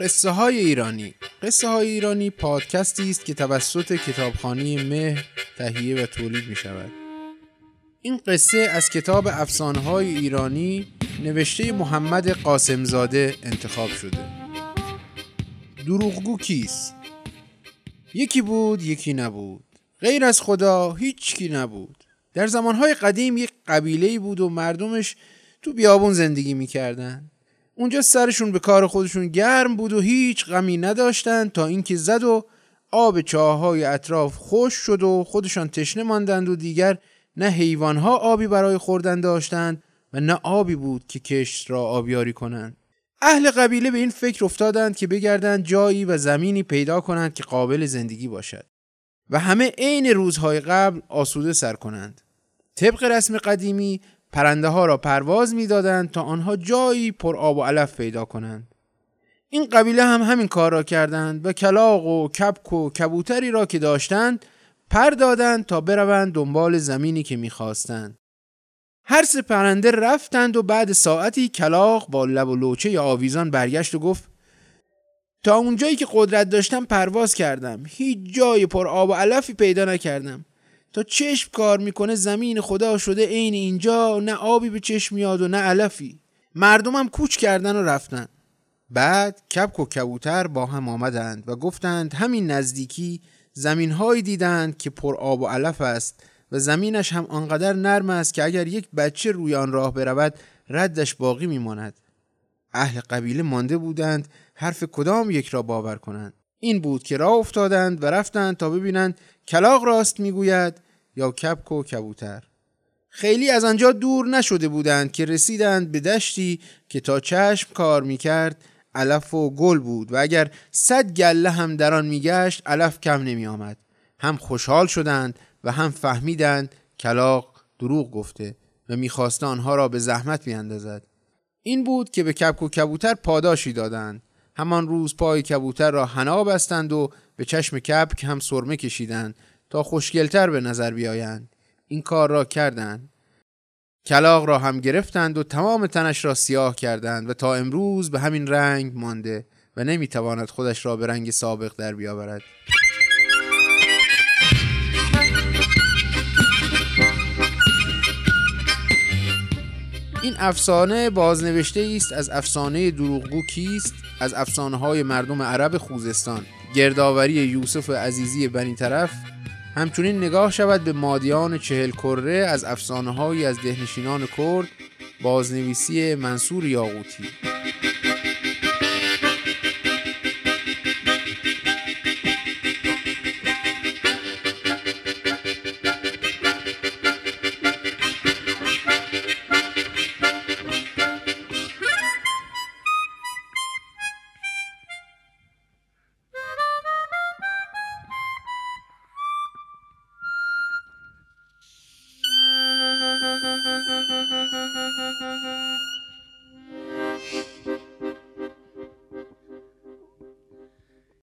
قصه های ایرانی. قصه های ایرانی پادکستی است که توسط کتابخانه مه تهیه و تولید می شود این قصه از کتاب افسانه های ایرانی نوشته محمد قاسمزاده انتخاب شده. دروغگو کیست؟ یکی بود یکی نبود. غیر از خدا هیچ کی نبود. در زمانهای قدیم یک قبیله بود و مردمش تو بیابون زندگی می‌کردن. اونجا سرشون به کار خودشون گرم بود و هیچ غمی نداشتن تا اینکه زد و آب چاهای اطراف خوش شد و خودشان تشنه ماندند و دیگر نه حیوانها آبی برای خوردن داشتند و نه آبی بود که کشت را آبیاری کنند. اهل قبیله به این فکر افتادند که بگردند جایی و زمینی پیدا کنند که قابل زندگی باشد و همه عین روزهای قبل آسوده سر کنند. طبق رسم قدیمی پرنده ها را پرواز می‌دادند تا آنها جایی پر آب و علف پیدا کنند. این قبیله هم همین کار را کردند و کلاق و کپک و کبوتری را که داشتند پر دادند تا بروند دنبال زمینی که می‌خواستند. هر سه پرنده رفتند و بعد ساعتی کلاق با لب و لوچه یا آویزان برگشت و گفت تا اونجایی که قدرت داشتم پرواز کردم. هیچ جای پر آب و علفی پیدا نکردم. تا چشم کار می‌کنه زمین خدا شده عین اینجا نه آبی به چشم میاد و نه علفی. مردمم کوچ کردن و رفتن. بعد کپک و کبوتر با هم آمدند و گفتند همین نزدیکی زمین هایی دیدند که پر آب و علف است و زمینش هم آنقدر نرم است که اگر یک بچه روی آن راه برود ردش باقی میماند. اهل قبیله مانده بودند حرف کدام یک را باور کنند؟ این بود که راه افتادند و رفتند تا ببینند کلاق راست می‌گوید یا کپک و کبوتر. خیلی از آنجا دور نشده بودند که رسیدند به دشتی که تا چشم کار می‌کرد علف و گل بود و اگر صد گله هم در آن میگشت علف کم نمی آمد. هم خوشحال شدند و هم فهمیدند کلاق دروغ گفته و می‌خواست آنها را به زحمت بیاندازد. این بود که به کپک و کبوتر پاداشی دادند. همان روز پای کبوتر را حنا بستند و به چشم کپک هم سرمه کشیدند تا خوشگلتر به نظر بیایند. این کار را کردند. کلاق را هم گرفتند و تمام تنش را سیاه کردند و تا امروز به همین رنگ مانده و نمی‌تواند خودش را به رنگ سابق در بیاورد. افسانه بازنوشته است از افسانه دروغگو کیست؟ از افسانه های مردم عرب خوزستان. گردآوری یوسف عزیزی بنی طرف. همچنین نگاه شود به مادیان چهل کره از افسانه های از دهنشینان کرد. بازنویسی منصور یاقوتی.